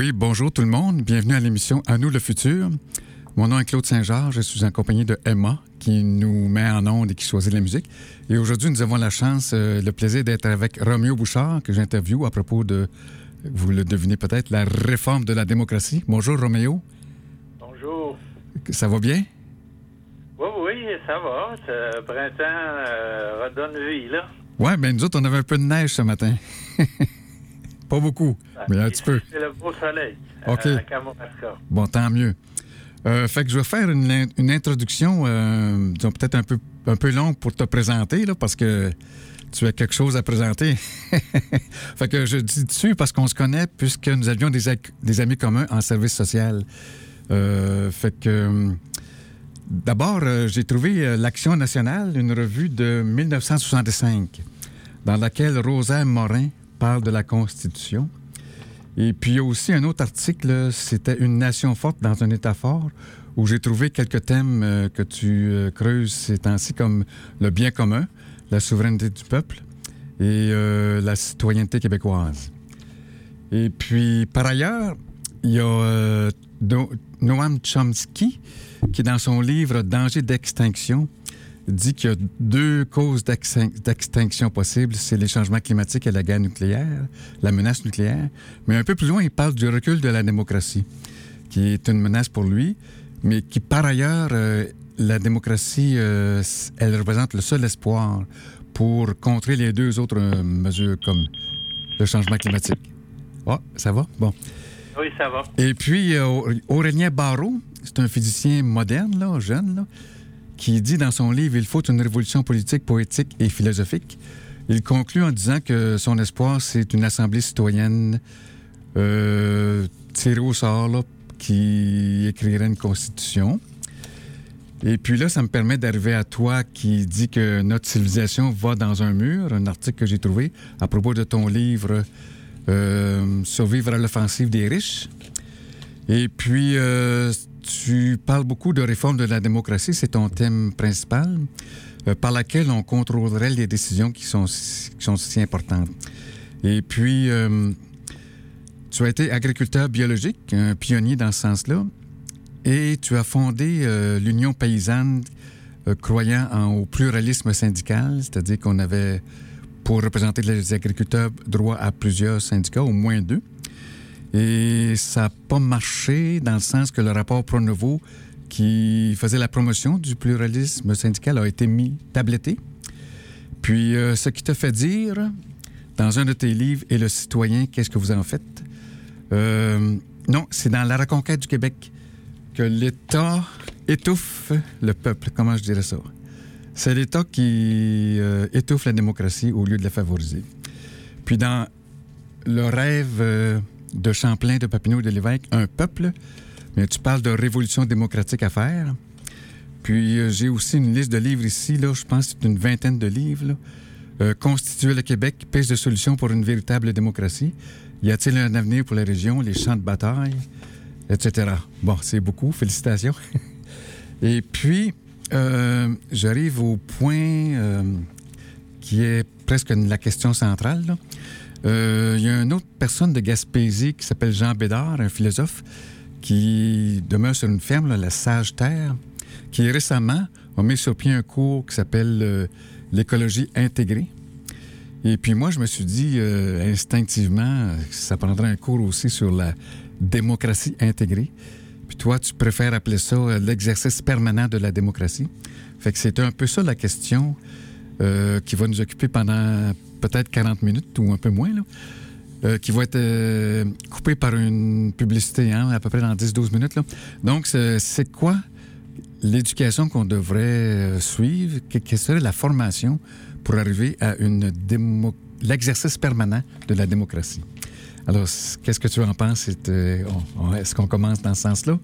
Oui, bonjour tout le monde. Bienvenue à l'émission À nous le futur. Mon nom est Claude Saint-Georges. Je suis en compagnie de Emma qui nous met en onde et qui choisit la musique. Et aujourd'hui, nous avons la chance, euh, le plaisir d'être avec Roméo Bouchard que j'interviewe à propos de, vous le devinez peut-être, la réforme de la démocratie. Bonjour Roméo. Bonjour. Ça va bien? Oui, oui, ça va. Ce printemps euh, redonne vie, là. Ouais, ben nous autres, on avait un peu de neige ce matin. Pas beaucoup, mais un petit peu. C'est le beau soleil OK. à Kamouraska. Bon, tant mieux. Euh, fait que je vais faire une, une introduction, euh, disons peut-être un peu, un peu longue pour te présenter, là, parce que tu as quelque chose à présenter. fait que je dis dessus parce qu'on se connaît, puisque nous avions des, des amis communs en service social. Euh, fait que. euh, D'abord, euh, j'ai trouvé euh, l'Action nationale, une revue de 1965, dans laquelle Rosa Morin parle de la Constitution. Et puis, il y a aussi un autre article, c'était Une nation forte dans un État fort, où j'ai trouvé quelques thèmes euh, que tu euh, creuses ces temps-ci, comme le bien commun, la souveraineté du peuple et euh, la citoyenneté québécoise. Et puis, par ailleurs, il y a Noam Chomsky, qui, dans son livre Danger d'extinction, dit qu'il y a deux causes d'extin- d'extinction possibles, c'est les changements climatiques et la guerre nucléaire, la menace nucléaire. Mais un peu plus loin, il parle du recul de la démocratie, qui est une menace pour lui, mais qui, par ailleurs, euh, la démocratie, euh, elle représente le seul espoir pour contrer les deux autres euh, mesures comme le changement climatique. Ah, ça va? Bon. Oui, ça va. Et puis, Aurélien Barrault, c'est un physicien moderne, là, jeune, là, qui dit dans son livre Il faut une révolution politique, poétique et philosophique. Il conclut en disant que son espoir, c'est une assemblée citoyenne euh, tirée au sort, qui écrirait une constitution. Et puis là, ça me permet d'arriver à toi qui dit que notre civilisation va dans un mur, un article que j'ai trouvé à propos de ton livre euh, Survivre à l'offensive des riches. Et puis, euh, tu parles beaucoup de réforme de la démocratie, c'est ton thème principal, euh, par laquelle on contrôlerait les décisions qui sont, si- qui sont si importantes. Et puis, euh, tu as été agriculteur biologique, un pionnier dans ce sens-là, et tu as fondé euh, l'Union paysanne croyant en- au pluralisme syndical, c'est-à-dire qu'on avait, pour représenter les agriculteurs, droit à plusieurs syndicats, au moins deux. Et ça n'a pas marché dans le sens que le rapport Pronovo, qui faisait la promotion du pluralisme syndical, a été mis tabletté. Puis, euh, ce qui te fait dire, dans un de tes livres, Et le citoyen, qu'est-ce que vous en faites? Euh, non, c'est dans La reconquête du Québec que l'État étouffe le peuple. Comment je dirais ça? C'est l'État qui euh, étouffe la démocratie au lieu de la favoriser. Puis dans le rêve de Champlain, de Papineau de l'Évêque, un peuple, mais tu parles de révolution démocratique à faire. Puis euh, j'ai aussi une liste de livres ici, là, je pense que c'est une vingtaine de livres. Euh, Constituer le Québec, piste de solution pour une véritable démocratie. Y a-t-il un avenir pour la région, les champs de bataille, etc. Bon, c'est beaucoup, félicitations. Et puis, euh, j'arrive au point qui est presque la question centrale. Euh, Il y a une autre personne de Gaspésie qui s'appelle Jean Bédard, un philosophe, qui demeure sur une ferme, la Sage Terre, qui récemment a mis sur pied un cours qui s'appelle euh, l'écologie intégrée. Et puis moi, je me suis dit euh, instinctivement, euh, ça prendrait un cours aussi sur la démocratie intégrée. Puis toi, tu préfères appeler ça l'exercice permanent de la démocratie. Fait que c'est un peu ça la question qui va nous occuper pendant peut-être 40 minutes ou un peu moins, euh, qui va être euh, coupée par une publicité, hein, à peu près dans 10-12 minutes. Donc, c'est quoi l'éducation qu'on devrait euh, suivre, que- quelle serait la formation pour arriver à l'exercice permanent de la démocratie? Alors, qu'est-ce que tu en penses? Euh, Est-ce qu'on commence dans ce sens-là?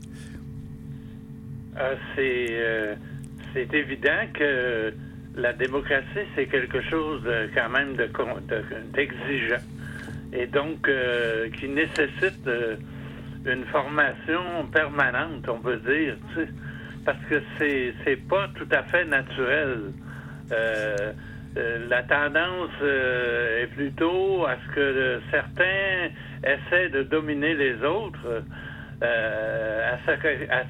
C'est évident que la démocratie, c'est quelque chose de, quand même de con- de- d'exigeant et donc euh, qui nécessite euh, une formation permanente, on peut dire, tu sais, parce que c'est c'est pas tout à fait naturel. Euh, la tendance est plutôt à ce que certains essaient de dominer les autres, à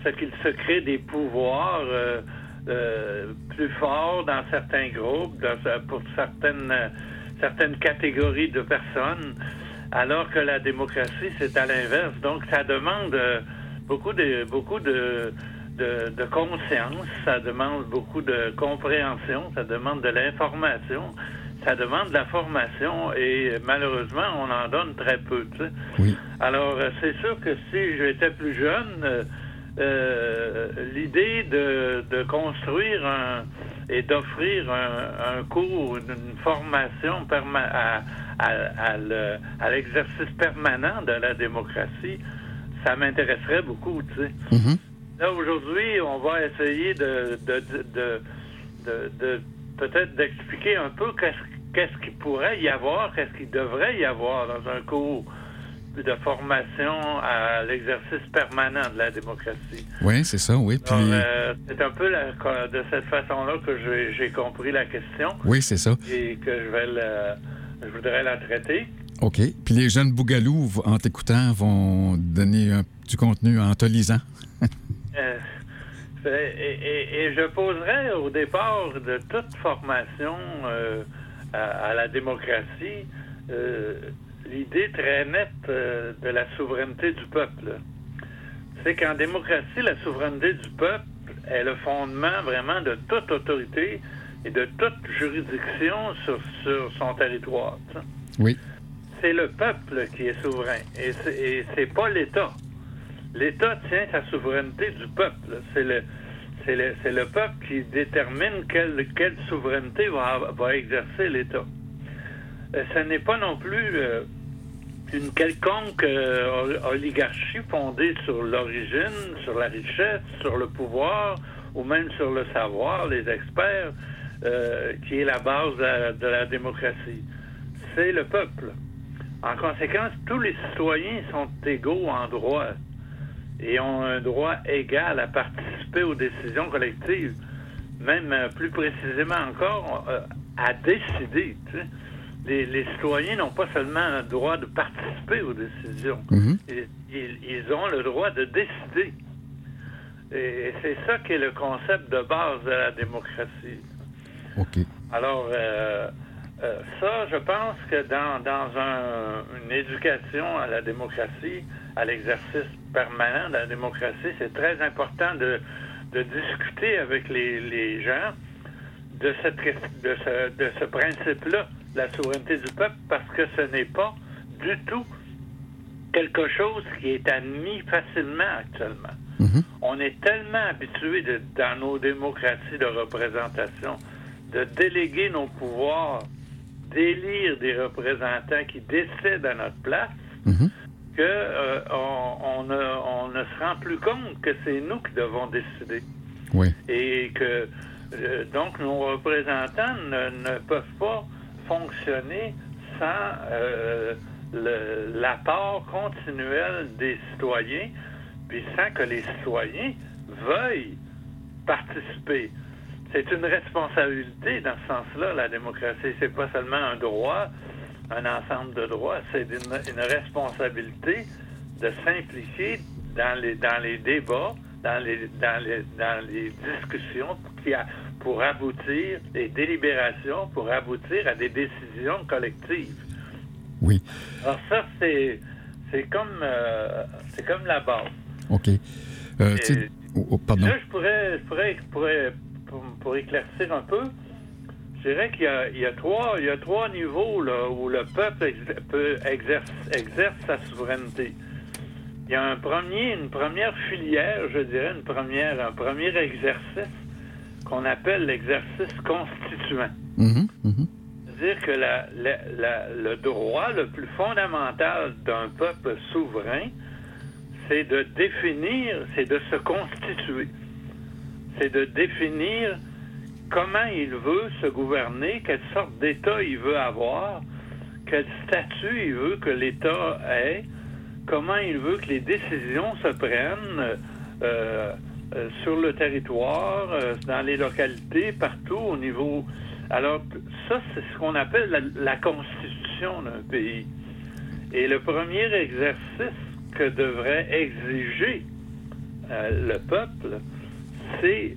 ce qu'ils se créent des pouvoirs euh, euh, plus forts dans certains groupes, dans- pour certaines, certaines catégories de personnes, alors que la démocratie, c'est à l'inverse. Donc, ça demande euh, beaucoup de, beaucoup de, de, de conscience, ça demande beaucoup de compréhension, ça demande de l'information, ça demande de la formation et malheureusement, on en donne très peu. tu sais. Oui. Alors, euh, c'est sûr que si j'étais plus jeune, euh, l'idée de, de construire un, et d'offrir un, un cours, une formation perma- à, à- à le- à l'exercice permanent de la démocratie, ça m'intéresserait beaucoup, tu sais. Mhm. Là, aujourd'hui, on va essayer de, de, de, de- peut-être d'expliquer un peu qu'est-ce qu'est-ce qu'il pourrait y avoir, qu'est-ce qu'il devrait y avoir dans un cours de formation à l'exercice permanent de la démocratie. Oui, c'est ça, oui. Puis, euh, c'est un peu la- de cette façon-là que j'ai- compris la question oui, c'est ça. et que je vais je voudrais la traiter. OK. Puis les jeunes bougalous, en t'écoutant, vont donner un- du contenu en te lisant. Euh, et, et- et je poserais au départ de toute formation euh, à, à la démocratie l'idée très nette euh, de la souveraineté du peuple. C'est qu'en démocratie, la souveraineté du peuple est le fondement vraiment de toute autorité et de toute juridiction sur, sur son territoire. Oui. c'est le peuple qui est souverain et c'est, pas l'État. L'État tient sa souveraineté du peuple. C'est le, c'est le, le peuple qui détermine quelle, quelle souveraineté va, va exercer l'État. Euh, ce n'est pas non plus euh, une quelconque euh, ol- oligarchie fondée sur l'origine, sur la richesse, sur le pouvoir ou même sur le savoir, les experts, euh, qui est la base de la- démocratie. C'est le peuple. En conséquence, tous les citoyens sont égaux en droit et ont un droit égal à participer aux décisions collectives, même euh, plus précisément encore à décider. Les, les citoyens n'ont pas seulement un droit de participer aux décisions, Mhm. ils, ils- ils ont le droit de décider. Et c'est ça qui est le concept de base de la démocratie. OK. Alors, euh, euh, ça, je pense que dans, dans un- une éducation à la démocratie, à l'exercice permanent de la démocratie, c'est très important de, de discuter avec les, les gens de, cette, de ce, de ce principe-là, la souveraineté du peuple, parce que ce n'est pas du tout quelque chose qui est admis facilement actuellement. Mhm. On est tellement habitué de- dans nos démocraties de représentation de déléguer nos pouvoirs, d'élire des représentants qui décident à notre place, Mhm. que euh, on, on ne, on ne se rend plus compte que c'est nous qui devons décider Oui. et que euh, donc nos représentants ne, ne peuvent pas fonctionner sans euh, l'apport continuel des citoyens, puis sans que les citoyens veuillent participer. C'est une responsabilité dans ce sens-là, la démocratie. C'est pas seulement un droit, un ensemble de droits, c'est une, une responsabilité de s'impliquer dans les, dans les débats, dans les, dans les, dans les discussions qui a- pour aboutir, les délibérations pour aboutir à des décisions collectives. Oui. Alors ça, c'est, c'est comme, euh, c'est comme la base. OK. Euh, Et- oh, oh, pardon. Là, je pourrais, je pourrais, je pourrais- pour, pour éclaircir un peu, je dirais qu'il y a, il y a trois, il y a trois niveaux là, où le peuple ex- peut exerce, exerce sa souveraineté. il y a un premier, une première filière, je dirais, une première, un premier exercice qu'on appelle l'exercice constituant. Mhm, mhm. C'est-à-dire que la- la- la- le droit le plus fondamental d'un peuple souverain, c'est de définir, c'est de se constituer. C'est de définir comment il veut se gouverner, quelle sorte d'État il veut avoir, quel statut il veut que l'État ait, comment il veut que les décisions se prennent euh, euh, sur le territoire, euh, dans les localités, partout au niveau. Alors, ça, c'est ce qu'on appelle la, constitution d'un pays. Et le premier exercice que devrait exiger euh, le peuple, c'est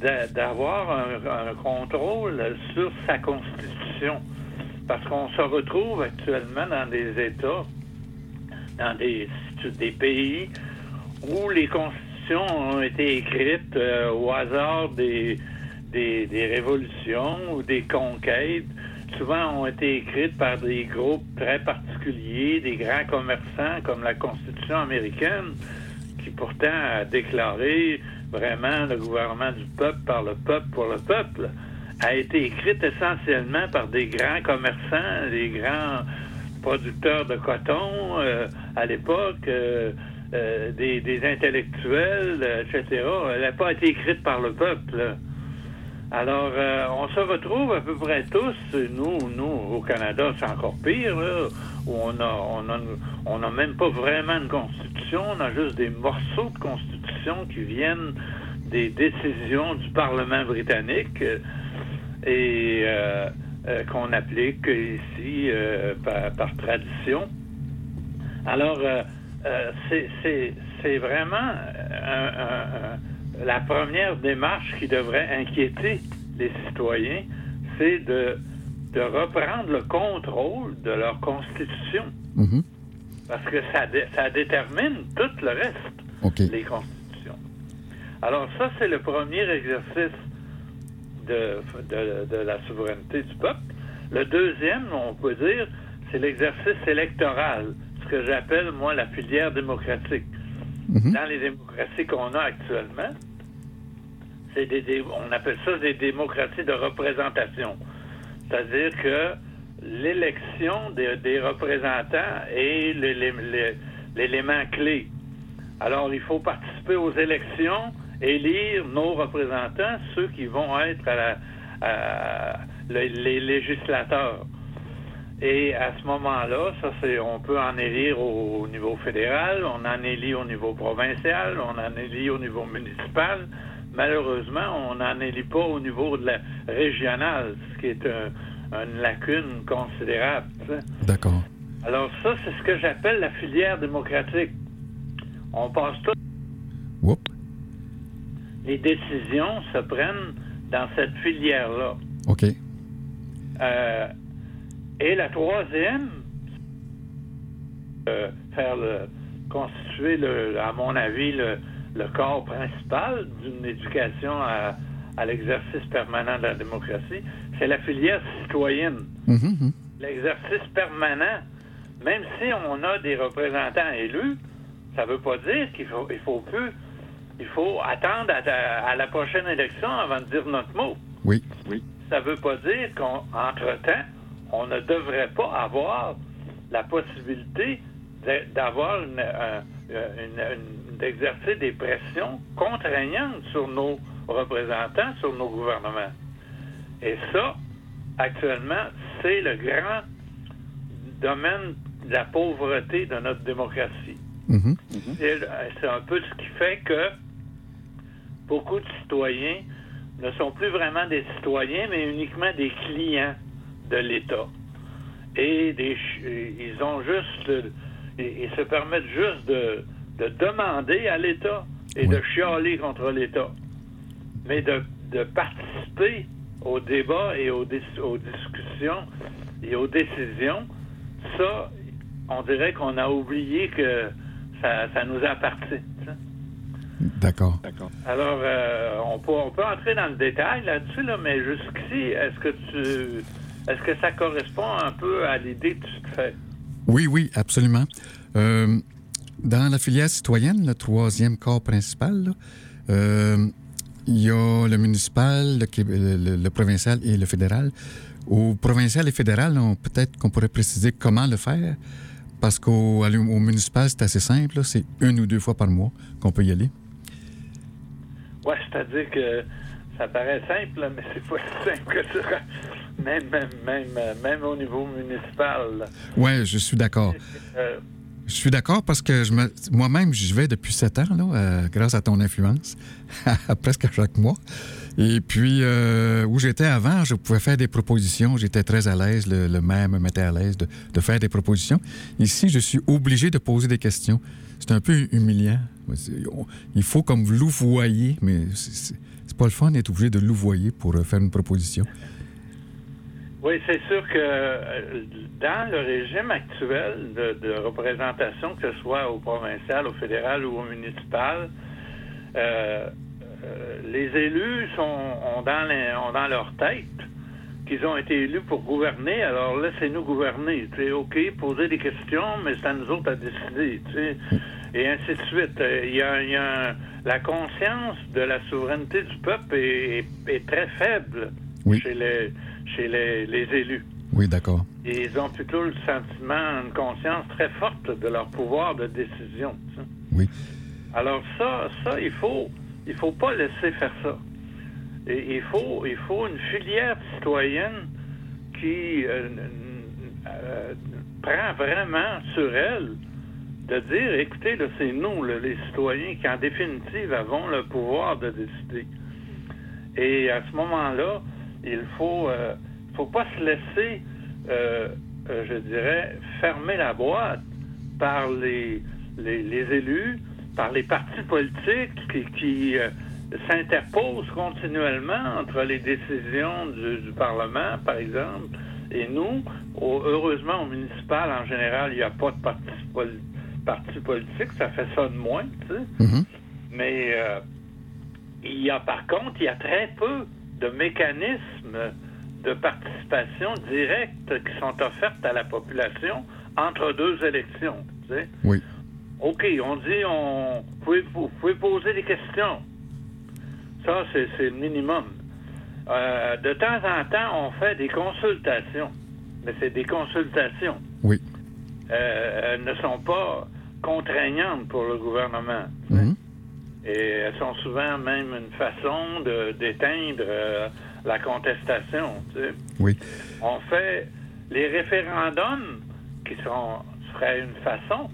d'a- d'avoir un, un contrôle sur sa constitution. Parce qu'on se retrouve actuellement dans des États, dans des, des pays où les constitutions ont été écrites euh, au hasard des, des, révolutions ou des conquêtes, souvent ont été écrites par des groupes très particuliers, des grands commerçants comme la Constitution américaine, qui pourtant a déclaré vraiment le gouvernement du peuple par le peuple pour le peuple, a été écrite essentiellement par des grands commerçants, des grands producteurs de coton euh, à l'époque, euh, euh, des, intellectuels, euh, etc. Elle n'a pas été écrite par le peuple. Alors, euh, on se retrouve à peu près tous, nous, nous, au Canada, c'est encore pire, là, où on a, on a, on a même pas vraiment une constitution, on a juste des morceaux de constitution qui viennent des décisions du Parlement britannique euh, et qu'on applique ici par, par tradition. Alors, euh, euh, c'est- vraiment un- un- un- la première démarche qui devrait inquiéter les citoyens, c'est de, de reprendre le contrôle de leur constitution. Mhm. Parce que ça, dé- ça détermine tout le reste, les constitutions. Alors ça, c'est le premier exercice de, de- de la souveraineté du peuple. Le deuxième, on peut dire, c'est l'exercice électoral, ce que j'appelle, moi, la filière démocratique. Mhm. Dans les démocraties qu'on a actuellement, c'est des, on appelle ça des démocraties de représentation. C'est-à-dire que l'élection des, des représentants est l'élé- l'é- l'élément clé. Alors, il faut participer aux élections, élire nos représentants, ceux qui vont être à la- à- le- les législateurs. Et à ce moment-là, ça c'est, on peut en élire au, au niveau fédéral, on en élit au niveau provincial, on en élit au niveau municipal. Malheureusement, on n'en élit pas au niveau de la régionale, ce qui est un- une lacune considérable. D'accord. Alors ça, c'est ce que j'appelle la filière démocratique. On passe tout. Les décisions se prennent dans cette filière-là. OK. Euh, et la troisième, euh, faire le, constituer, le, à mon avis, le, le corps principal d'une éducation à, à l'exercice permanent de la démocratie, c'est la filière citoyenne. Mhm, mhm. L'exercice permanent, même si on a des représentants élus, ça ne veut pas dire qu'il faut, il faut plus, il faut attendre à, à la prochaine élection avant de dire notre mot Oui. ça veut pas dire qu'entre-temps, on ne devrait pas avoir la possibilité d'avoir une, un- une- une- d'exercer des pressions contraignantes sur nos représentants, sur nos gouvernements. Et ça, actuellement, c'est le grand domaine de la pauvreté de notre démocratie. Mhm. C'est c'est un peu ce qui fait que beaucoup de citoyens ne sont plus vraiment des citoyens, mais uniquement des clients de l'État. Et des, ch- ils ont juste, ils, se permettent juste de, de demander à l'État et de chialer contre l'État. Mais de, de participer au débat et aux, dis- aux discussions et aux décisions, ça, on dirait qu'on a oublié que ça, ça nous appartient. D'accord. Alors, euh, on, peut, on peut entrer dans le détail là-dessus, là, mais jusqu'ici, est-ce que tu est-ce que ça correspond un peu à l'idée que tu te fais? Oui, oui, absolument. Euh, Dans la filière citoyenne, le troisième corps principal, là, euh, il y a le municipal, le, le- provincial et le fédéral. Au provincial et fédéral, peut-être qu'on pourrait préciser comment le faire, parce qu'au au municipal, c'est assez simple. C'est une ou deux fois par mois qu'on peut y aller. Ouais, c'est-à-dire que ça paraît simple, mais c'est pas si simple que ça. Même, même, même, même au niveau municipal. Oui, je suis d'accord. Euh, Je suis d'accord parce que je me- moi-même, j'y vais depuis sept ans, là, euh, grâce à ton influence, presque à chaque mois. Et puis, euh, où j'étais avant, je pouvais faire des propositions. J'étais très à l'aise. Le, le maire me mettait à l'aise de, de faire des propositions. Ici, je suis obligé de poser des questions. C'est un peu humiliant. Il faut comme louvoyer, mais c'est- pas le fun d'être obligé de louvoyer pour faire une proposition. Oui, c'est sûr que euh, dans le régime actuel de, représentation, que ce soit au provincial, au fédéral ou au municipal, euh, euh, les élus ont, dans leur tête qu'ils ont été élus pour gouverner, alors laissez-nous gouverner. Tu sais, OK, poser des questions, mais c'est à nous autres à décider. Et ainsi de suite. Il y a, la conscience de la souveraineté du peuple est très faible Oui. chez, les, chez les, les élus. Oui, d'accord. Et ils ont plutôt le sentiment, une conscience très forte de leur pouvoir de décision. tu sais. Oui. Alors ça, ça, il faut, il faut pas laisser faire ça. Et il faut, il faut une filière citoyenne qui euh, euh, prend vraiment sur elle de dire, écoutez, c'est nous, là, les citoyens, qui en définitive avons le pouvoir de décider. Et à ce moment-là, il faut, euh, faut pas se laisser, euh, euh, je dirais, fermer la boîte par les, les, les élus, par les partis politiques qui, qui, euh, s'interposent continuellement entre les décisions du, du Parlement, par exemple, et nous. Au- heureusement, au municipal, en général, il n'y a pas de parti, pol- parti politique, ça fait ça de moins, tu sais. Mhm. Mais il y a par contre, il y a très peu de mécanismes de participation directe qui sont offertes à la population entre deux élections. tu sais. Oui. OK, on dit, on, vous, pouvez, vous pouvez poser des questions. Ça, c'est le minimum. Euh, de temps en temps, on fait des consultations. Mais c'est des consultations. Oui. Euh, elles ne sont pas contraignantes pour le gouvernement. Mhm. Et elles sont souvent même une façon de- d'éteindre euh, la contestation. tu sais. Oui. On fait les référendums qui sont, seraient une façon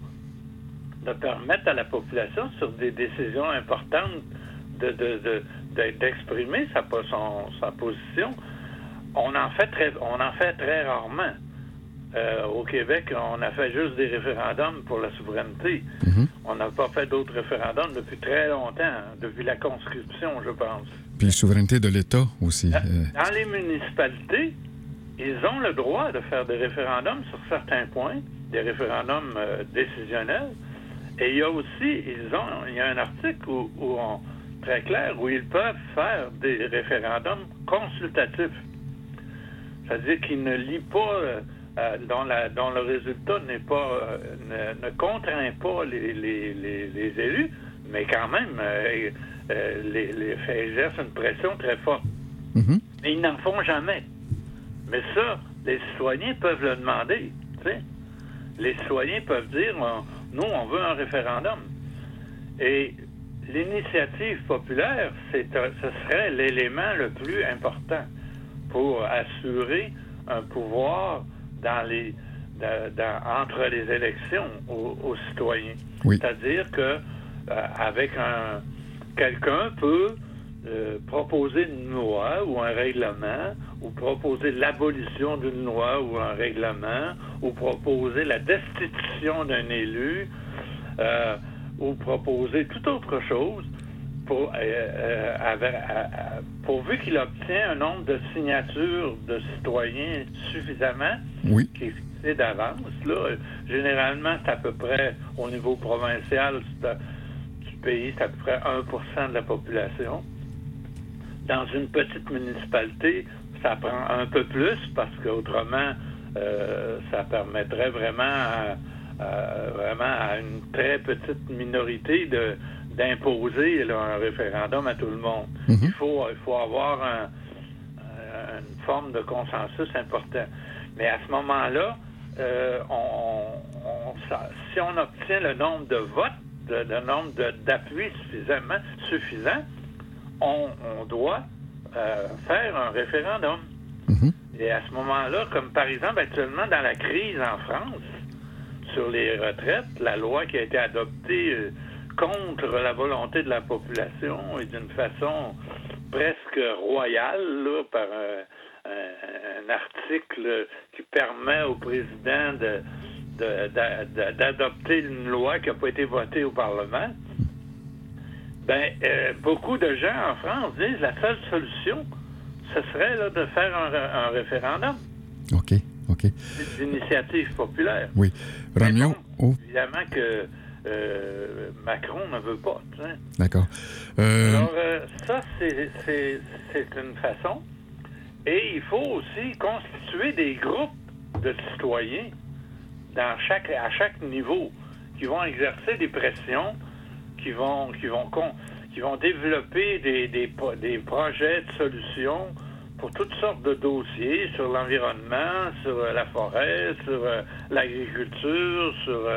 de permettre à la population sur des décisions importantes de, de- de- de- d'exprimer sa, son- sa position. On en fait très, on en fait très rarement. Euh, au Québec, on a fait juste des référendums pour la souveraineté. Mhm. On n'a pas fait d'autres référendums depuis très longtemps, depuis la conscription, je pense. Puis souveraineté de l'État aussi. Dans euh, dans les municipalités, ils ont le droit de faire des référendums sur certains points, des référendums euh, décisionnels. Et il y a aussi, ils ont, il y a un article où, où on- très clair où ils peuvent faire des référendums consultatifs. C'est-à-dire qu'ils ne lient pas, euh, euh, dont, la- dont le résultat n'est pas, euh, ne, ne contraint pas les, les- les- les élus, mais quand même, euh, euh, les, exerce une pression très forte. mhm. Mais ils n'en font jamais. Mais ça, les citoyens peuvent le demander. Les citoyens peuvent dire, on- nous, on veut un référendum. Et l'initiative populaire, c'est ce serait l'élément le plus important pour assurer un pouvoir dans les, dans- dans- entre les élections aux, aux citoyens. Oui. C'est-à-dire que euh, avec un quelqu'un peut euh, proposer une loi ou un règlement, ou proposer l'abolition d'une loi ou un règlement, ou proposer la destitution d'un élu, euh, ou proposer toute autre chose, pour, euh, euh, avec- à- à- pourvu qu'il obtient un nombre de signatures de citoyens suffisamment Oui. qui est fixé d'avance. Là, Euh, généralement, c'est à peu près au niveau provincial du pays, c'est à peu près 1% de la population. Dans une petite municipalité, ça prend un peu plus parce qu'autrement, euh, ça permettrait vraiment à, euh, vraiment à une très petite minorité de d'imposer un référendum à tout le monde. Mhm. Il faut il faut avoir un- un- une forme de consensus important. Mais à ce moment-là, euh, on, on- ça- si on obtient le nombre de votes, le, le nombre d'appuis suffisamment suffisant, on, on doit euh, faire un référendum. Mhm. Et à ce moment-là, comme par exemple actuellement dans la crise en France sur les retraites, la loi qui a été adoptée euh, contre la volonté de la population et d'une façon presque royale là, par un, un- un article qui permet au président de- de- d'a- d'a- d'adopter une loi qui n'a pas été votée au Parlement. Ben, euh, beaucoup de gens en France disent la seule solution, ce serait là, de faire un, un référendum OK, OK. d'initiative populaire. Oui. Mais Ramio, bon, oh, Évidemment que euh, Macron ne veut pas. tu sais. d'accord. Euh, Alors, euh, ça, c'est c'est- c'est une façon. Et il faut aussi constituer des groupes de citoyens dans chaque, à chaque niveau qui vont exercer des pressions, qui vont, qui vont, con- qui vont développer des, des, des projets de solutions pour toutes sortes de dossiers sur l'environnement, sur la forêt, sur l'agriculture, sur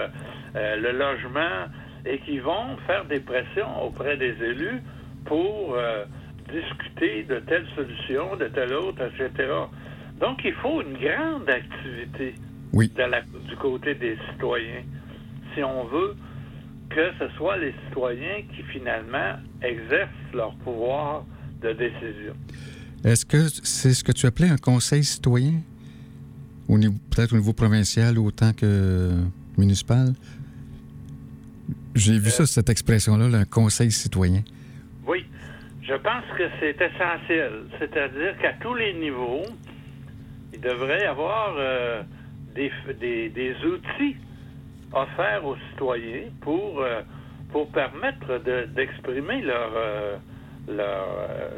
euh, le logement, et qui vont faire des pressions auprès des élus pour euh, discuter de telle solution, de telle autre, etc. Donc, il faut une grande activité oui. de la- du côté des citoyens si on veut que ce soit les citoyens qui finalement exercent leur pouvoir de décision. Est-ce que c'est ce que tu appelais un conseil citoyen? Peut-être au niveau provincial autant que municipal? J'ai vu ça, cette expression-là, là, un conseil citoyen. Oui, je pense que c'est essentiel. C'est-à-dire qu'à tous les niveaux, il devrait y avoir euh, des, des- des outils offerts aux citoyens pour, euh, pour permettre de- d'exprimer leur, euh, leur,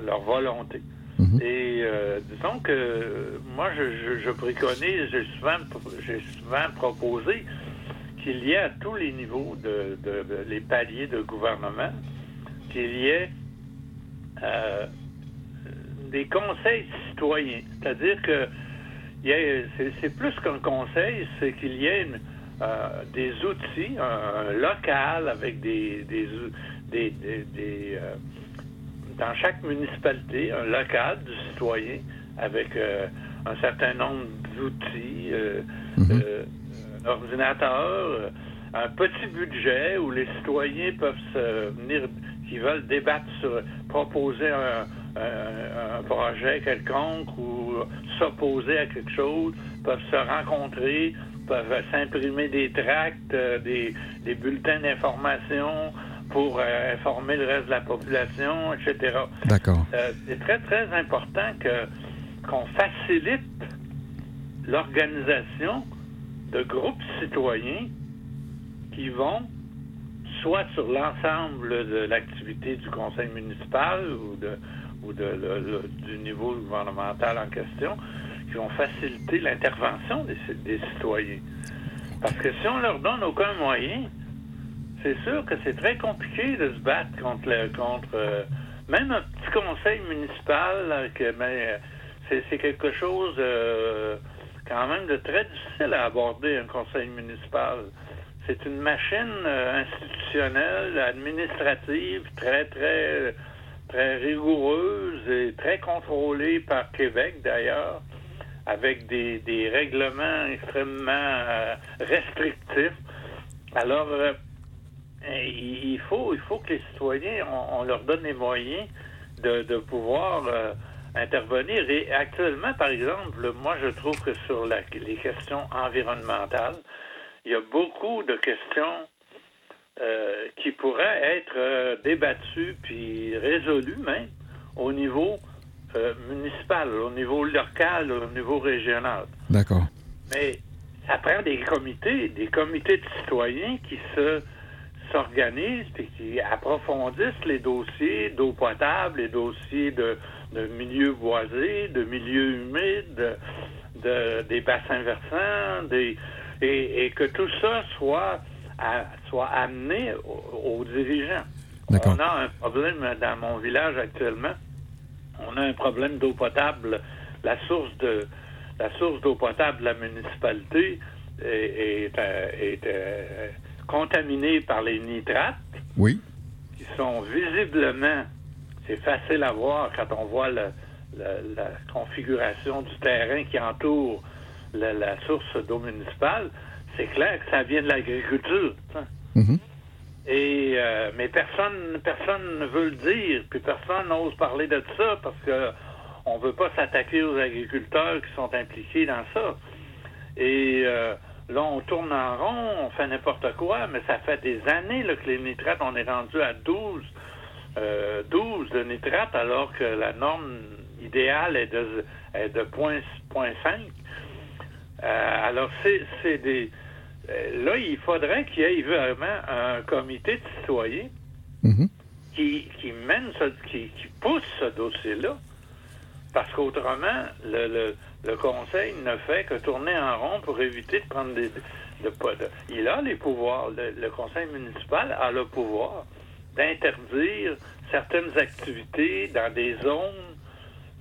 leur volonté. Mhm. Et euh, disons que moi, je, je- je préconise, j'ai souvent, j'ai souvent proposé qu'il y ait à tous les niveaux de, de- de- les paliers de gouvernement, qu'il y ait euh, des conseils citoyens. C'est-à-dire que c'est, plus qu'un conseil, c'est qu'il y ait une- euh, des outils, un, un local avec des, des, des- euh, dans chaque municipalité, un local du citoyen avec un certain nombre d'outils, un ordinateur, euh, un petit budget où les citoyens peuvent se venir, qui veulent débattre sur, proposer un, un- un projet quelconque ou s'opposer à quelque chose, peuvent se rencontrer, peuvent s'imprimer des tracts, euh, des, des bulletins d'information pour euh, informer le reste de la population, etc. D'accord. Euh, c'est très, très important que qu'on facilite l'organisation de groupes citoyens qui vont soit sur l'ensemble de l'activité du conseil municipal ou de ou du niveau gouvernemental en question, qui vont faciliter l'intervention des, ci- des citoyens. Parce que si on leur donne aucun moyen, c'est sûr que c'est très compliqué de se battre contre contre euh, même un petit conseil municipal là, que mais euh, c'est, quelque chose euh, quand même de très difficile à aborder un conseil municipal. C'est une machine euh, institutionnelle, administrative, très très très rigoureuse et très contrôlée par Québec d'ailleurs, avec des, des règlements extrêmement euh, restrictifs. Alors, euh, il faut, il faut que les citoyens, on, leur donne les moyens de, de pouvoir intervenir. Et actuellement, par exemple, moi, je trouve que sur la- les questions environnementales, il y a beaucoup de questions euh, qui pourraient être euh, débattues puis résolues même au niveau euh, municipal, au niveau local, au niveau régional. D'accord. Mais ça prend des comités, des comités de citoyens qui se s'organisent et qui approfondissent les dossiers d'eau potable, les dossiers de, de milieux boisés, de milieux humides, de, de- des bassins versants, des, et, et que tout ça soit, à- soit amené aux, aux dirigeants. On a un problème dans mon village actuellement. On a un problème d'eau potable. La source de la source d'eau potable de la municipalité est, est, euh, est, euh, contaminée par les nitrates Oui. qui sont visiblement, c'est facile à voir quand on voit le- le- la configuration du terrain qui entoure la, la source d'eau municipale, c'est clair que ça vient de l'agriculture. Mhm. Et euh, mais personne personne ne veut le dire, puis personne n'ose parler de ça parce que on veut pas s'attaquer aux agriculteurs qui sont impliqués dans ça. Et euh, là, on tourne en rond, on fait n'importe quoi, mais ça fait des années là, que les nitrates, on est rendu à 12, euh, 12 de nitrates, alors que la norme idéale est de, est de 0.5. Euh, alors, c'est des... euh, là, il faudrait qu'il y ait vraiment un comité de citoyens Mhm. qui, qui mène, ce, qui, qui pousse ce dossier-là. Parce qu'autrement, le, le, le conseil ne fait que tourner en rond pour éviter de prendre des. de- il a les pouvoirs. Le, le conseil municipal a le pouvoir d'interdire certaines activités dans des zones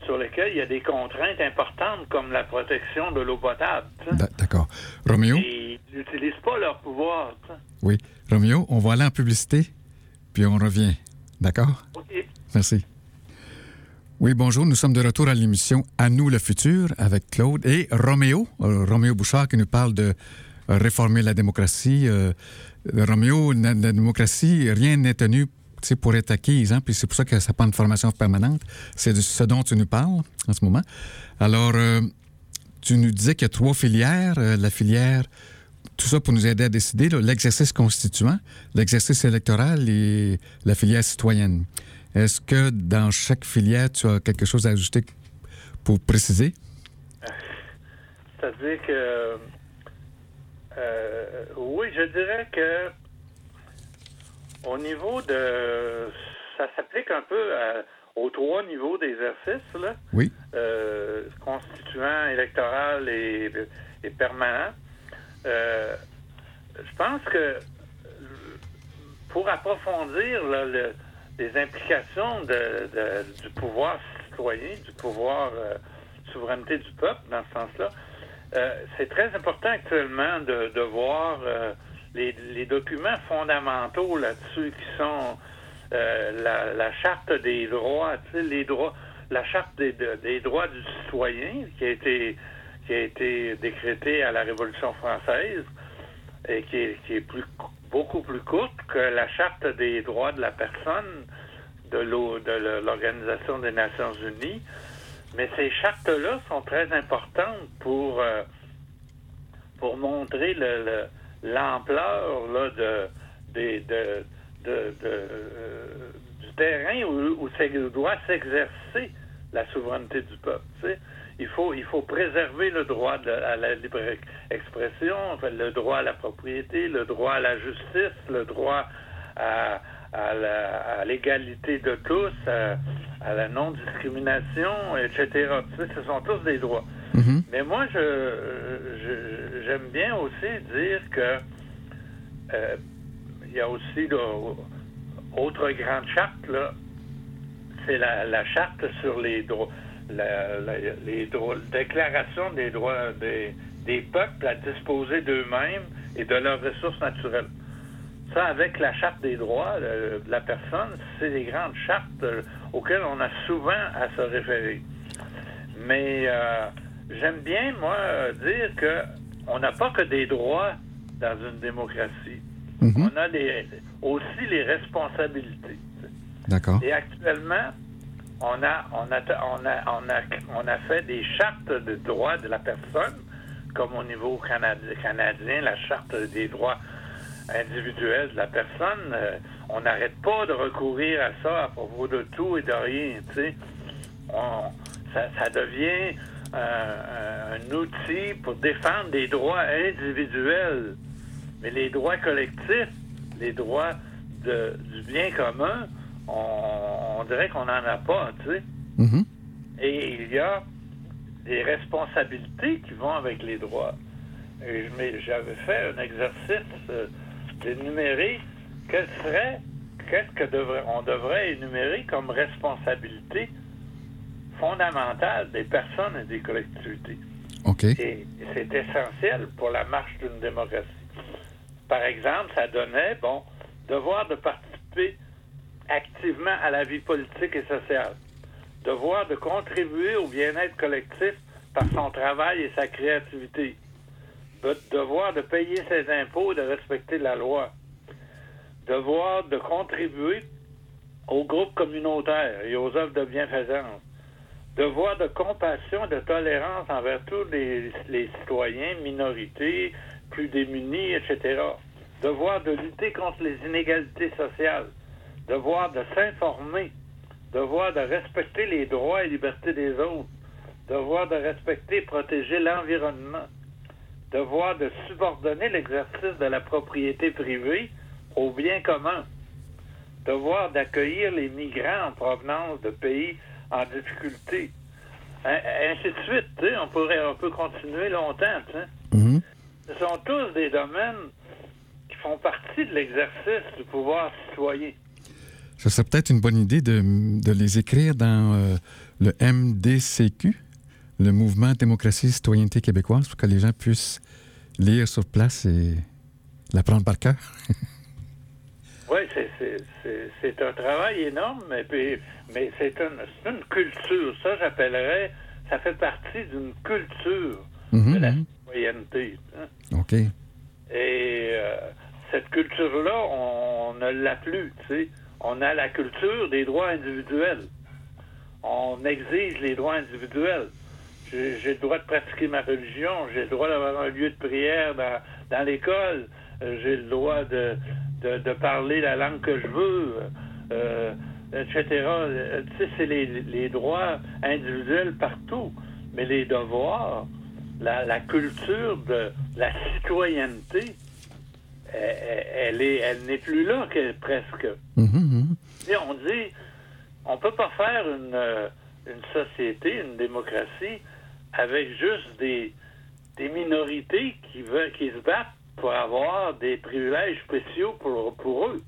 sur lesquelles il y a des contraintes importantes comme la protection de l'eau potable. D'accord. Roméo? Et ils n'utilisent pas leur pouvoir. Oui. Roméo, on va aller en publicité, puis on revient. D'accord? OK. Merci. Oui, bonjour. Nous sommes de retour à l'émission À nous le futur avec Claude et Roméo. Euh, Roméo Bouchard qui nous parle de euh, réformer la démocratie. Euh, Roméo, la, la démocratie, rien n'est tenu pour être acquise. Hein, puis c'est pour ça que ça prend une formation permanente. C'est de ce dont tu nous parles en ce moment. Alors, euh, tu nous disais qu'il y a trois filières. Euh, la filière, tout ça pour nous aider à décider, l'exercice constituant, l'exercice électoral et la filière citoyenne. Est-ce que dans chaque filière, tu as quelque chose à ajouter pour préciser? C'est-à-dire que euh, oui, je dirais que au niveau de ça s'applique un peu à- aux trois niveaux d'exercice, là. Oui. euh, constituant, électoral et, et permanent. Euh, je pense que pour approfondir là, le- les implications de- de- du pouvoir citoyen, du pouvoir souveraineté du peuple, dans ce sens-là, euh, c'est très important actuellement de, voir euh, les, les documents fondamentaux là-dessus qui sont euh, la, la charte des droits, les droits, la charte des, de- des droits du citoyen qui a été qui a été décrétée à la Révolution française et qui est, qui est plus, beaucoup plus courte que la charte des droits de la personne de l'Organisation des Nations Unies. Mais ces chartes-là sont très importantes pour, euh, pour montrer le- le- l'ampleur là, de, de, euh, du terrain où, où doit s'exercer la souveraineté du peuple. Il faut, il faut préserver le droit de- à la libre expression, le droit à la propriété, le droit à la justice, le droit à, à l'égalité de tous, à, à la non-discrimination, etc. Tu sais, ce sont tous des droits. Mhm. Mais moi, je, j'aime bien aussi dire que euh, il y a aussi là, autre grande charte là, c'est la, la charte sur les droits, la, la- les droits, déclaration des droits des, des peuples à disposer d'eux-mêmes et de leurs ressources naturelles. Ça, avec la charte des droits de la personne, c'est des grandes chartes euh, auxquelles on a souvent à se référer. Mais euh, j'aime bien, moi, dire que on n'a pas que des droits dans une démocratie. Mhm. On a les- aussi les responsabilités. D'accord. Et actuellement, on a, on a, on a, on a, on a fait des chartes de droits de la personne, comme au niveau canadi- canadien, la charte des droits individuels de la personne. Euh, on n'arrête pas de recourir à ça à propos de tout et de rien, tu sais. On- Ça, ça devient euh, un outil pour défendre des droits individuels. Mais les droits collectifs, les droits de- du bien commun, on, on dirait qu'on n'en a pas, tu sais. Mhm. Et il y a des responsabilités qui vont avec les droits. et j'avais fait un exercice euh, d'énumérer quel serait, qu'est-ce que devrait, on devrait énumérer comme responsabilité fondamentale des personnes et des collectivités. Et c'est essentiel pour la marche d'une démocratie. Par exemple, ça donnait, bon, devoir de participer activement à la vie politique et sociale, devoir de contribuer au bien-être collectif par son travail et sa créativité, devoir de payer ses impôts et de respecter la loi, devoir de contribuer aux groupes communautaires et aux œuvres de bienfaisance, devoir de compassion et de tolérance envers tous les, citoyens, minorités, plus démunis, etc. Devoir de lutter contre les inégalités sociales, devoir de s'informer, devoir de respecter les droits et libertés des autres, devoir de respecter et protéger l'environnement, devoir de subordonner l'exercice de la propriété privée au bien commun, devoir d'accueillir les migrants en provenance de pays en difficulté, Hein, ainsi de suite. On, pourrait, on peut continuer longtemps. Mhm. Ce sont tous des domaines qui font partie de l'exercice du pouvoir citoyen. Ce serait peut-être une bonne idée de, de les écrire dans euh, le MDCQ, le Mouvement Démocratie Citoyenneté québécoise, pour que les gens puissent lire sur place et l'apprendre par cœur. Oui, c'est- un travail énorme, mais, puis- mais c'est une, c'est une culture. Ça, j'appellerais, ça fait partie d'une culture de Mhm, la mhm. citoyenneté. hein. OK. Et euh, cette culture-là, on ne l'a plus. tu sais. On a la culture des droits individuels. On exige les droits individuels. J'ai le droit de pratiquer ma religion, j'ai le droit d'avoir un lieu de prière dans, dans l'école, euh, j'ai le droit de, de, de parler la langue que je veux, euh, etc. Euh, Tu sais, c'est les, les droits individuels partout, mais les devoirs, la, la culture de la citoyenneté, elle, elle- elle est, elle n'est plus là que presque. Mhm. Tu sais, on dit, on peut pas faire une, une société, une démocratie, avec juste des, des minorités qui, veulent, qui se battent pour avoir des privilèges spéciaux pour, pour eux.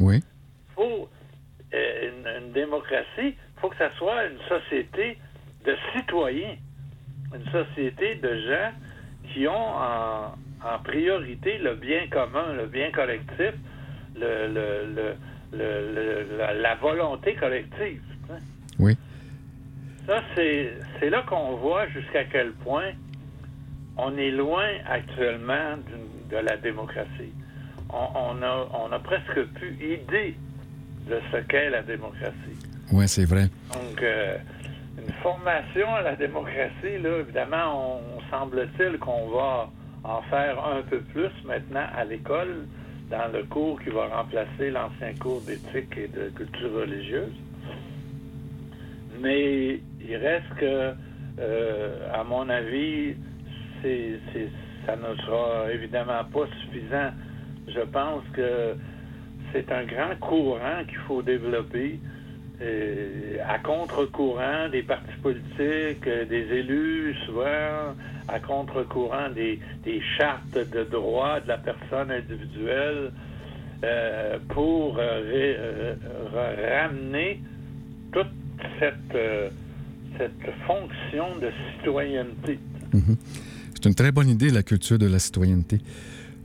Oui. faut euh, une, une démocratie, il faut que ça soit une société de citoyens, une société de gens qui ont en, en priorité le bien commun, le bien collectif, le, le- le- la, la volonté collective. Oui. Ça, c'est là qu'on voit jusqu'à quel point on est loin actuellement de la démocratie. On, on a, on a presque plus idée de ce qu'est la démocratie. Oui, c'est vrai. Donc, euh, une formation à la démocratie, là, évidemment, on, semble-t-il qu'on va en faire un peu plus maintenant à l'école, dans le cours qui va remplacer l'ancien cours d'éthique et de culture religieuse. Mais il reste que, euh, à mon avis, ça ne sera évidemment pas suffisant. Je pense que c'est un grand courant qu'il faut développer euh, à contre-courant des partis politiques, euh, des élus, souvent à contre-courant des, chartes de droits de la personne individuelle pour euh, ramener toute cette, euh, cette fonction de citoyenneté. C'est une très bonne idée, la culture de la citoyenneté.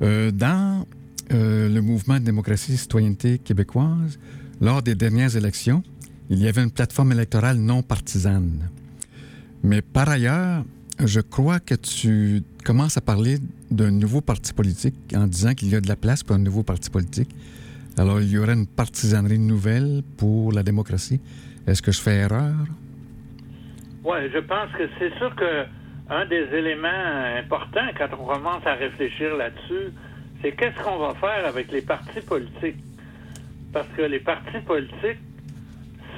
Euh, dans euh, le mouvement de démocratie et citoyenneté québécoise, lors des dernières élections, il y avait une plateforme électorale non partisane. Mais par ailleurs, je crois que tu commences à parler d'un nouveau parti politique en disant qu'il y a de la place pour un nouveau parti politique. Alors, il y aurait une partisanerie nouvelle pour la démocratie. Est-ce que je fais erreur? Oui, je pense que c'est sûr que un des éléments importants quand on commence à réfléchir là-dessus, c'est qu'est-ce qu'on va faire avec les partis politiques? Parce que les partis politiques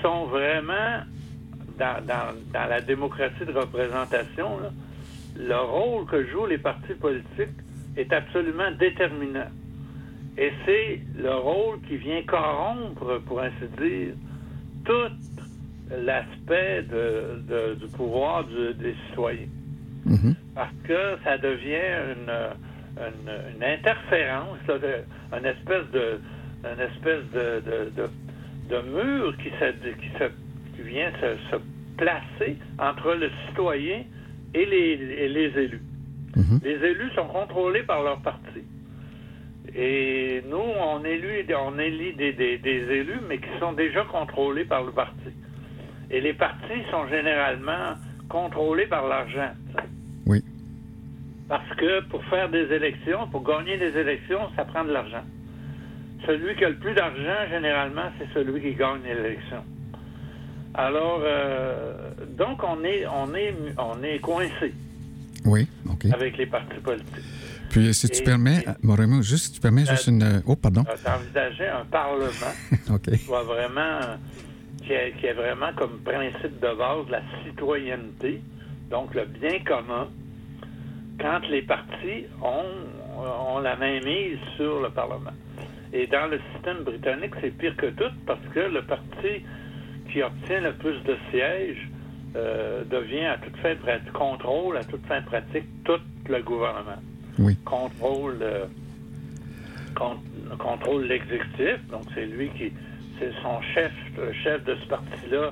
sont vraiment dans, la démocratie de représentation, le rôle que jouent les partis politiques est absolument déterminant. Et c'est le rôle qui vient corrompre, pour ainsi dire, tout l'aspect de- de- du pouvoir du- des citoyens. Mhm. parce que ça devient une, une, une interférence, là, de- une espèce de, une espèce de, de, mur qui, se, qui, se, qui vient se, se placer entre le citoyen et les, et les élus. Mhm. Les élus sont contrôlés par leur parti. Et nous, on élit, on élit des, des- des élus, mais qui sont déjà contrôlés par le parti. Et les partis sont généralement contrôlés par l'argent. Oui. Parce que pour faire des élections, pour gagner des élections, ça prend de l'argent. Celui qui a le plus d'argent, généralement, c'est celui qui gagne l'élection. Alors, euh, donc, on est, on est, on est coincé Oui, OK. avec les partis politiques. Puis, si tu Et- permets, et- Moreno, juste, si tu permets, juste Euh, une... Oh, pardon. Euh, D'envisager un parlement OK. qui soit vraiment, qui est, qui est vraiment comme principe de base la citoyenneté, donc le bien commun, quand les partis ont, ont la main mise sur le Parlement. Et dans le système britannique, c'est pire que tout parce que le parti qui obtient le plus de sièges euh, devient à toute fin pratique, contrôle à toute fin pratique tout le gouvernement. Oui. Contrôle, euh, con- contrôle l'exécutif, donc c'est lui qui, c'est son chef, le chef de ce parti-là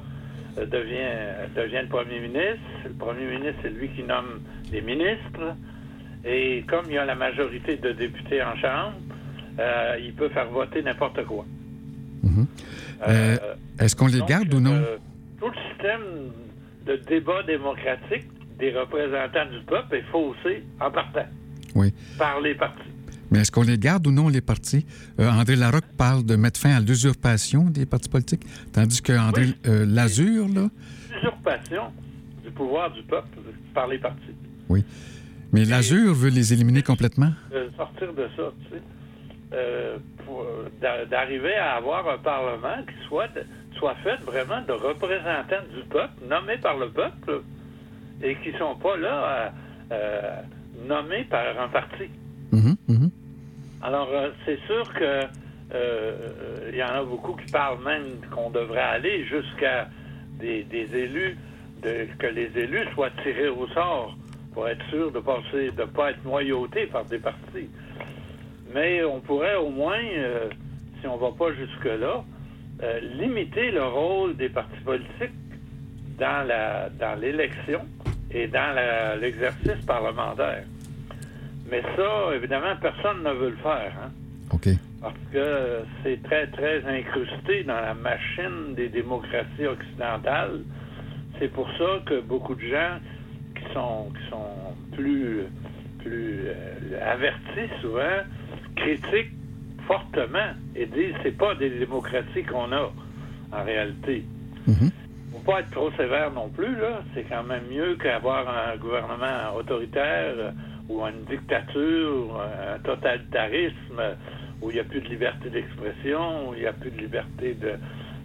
euh, devient, devient le premier ministre. Le premier ministre, c'est lui qui nomme les ministres. Et comme il y a la majorité de députés en Chambre, euh, il peut faire voter n'importe quoi. Mhm. Euh, Est-ce qu'on les donc, garde ou non? euh, tout le système de débat démocratique des représentants du peuple est faussé en partant Oui. par les partis. Mais est-ce qu'on les garde ou non, les partis? Euh, André Larocque parle de mettre fin à l'usurpation des partis politiques, tandis que André Oui. euh, Lazure, là... Usurpation du pouvoir du peuple par les partis. Oui. Mais Lazure veut les éliminer complètement? de sortir de ça, tu sais, euh, euh, d'arriver à avoir un Parlement qui soit, soit fait vraiment de représentants du peuple, nommés par le peuple, et qui sont pas là euh, euh, nommés par un parti. Mhm, mhm. Alors, euh, c'est sûr que euh, euh, il y en a beaucoup qui parlent même qu'on devrait aller jusqu'à des, élus, que les élus soient tirés au sort pour être sûr de passer, de pas être noyautés par des partis. Mais on pourrait au moins, si on va pas jusque-là, limiter le rôle des partis politiques dans la dans l'élection et dans l'exercice parlementaire. Mais ça, évidemment, personne ne veut le faire. Hein? OK. parce que c'est très, très incrusté dans la machine des démocraties occidentales. C'est pour ça que beaucoup de gens qui sont, qui sont plus, plus euh, avertis souvent critiquent fortement et disent c'est pas des démocraties qu'on a en réalité. Mhm. Faut pas être trop sévère non plus, là. C'est quand même mieux qu'avoir un gouvernement autoritaire ou une dictature, euh, un totalitarisme où il n'y a plus de liberté d'expression, où il n'y a plus de liberté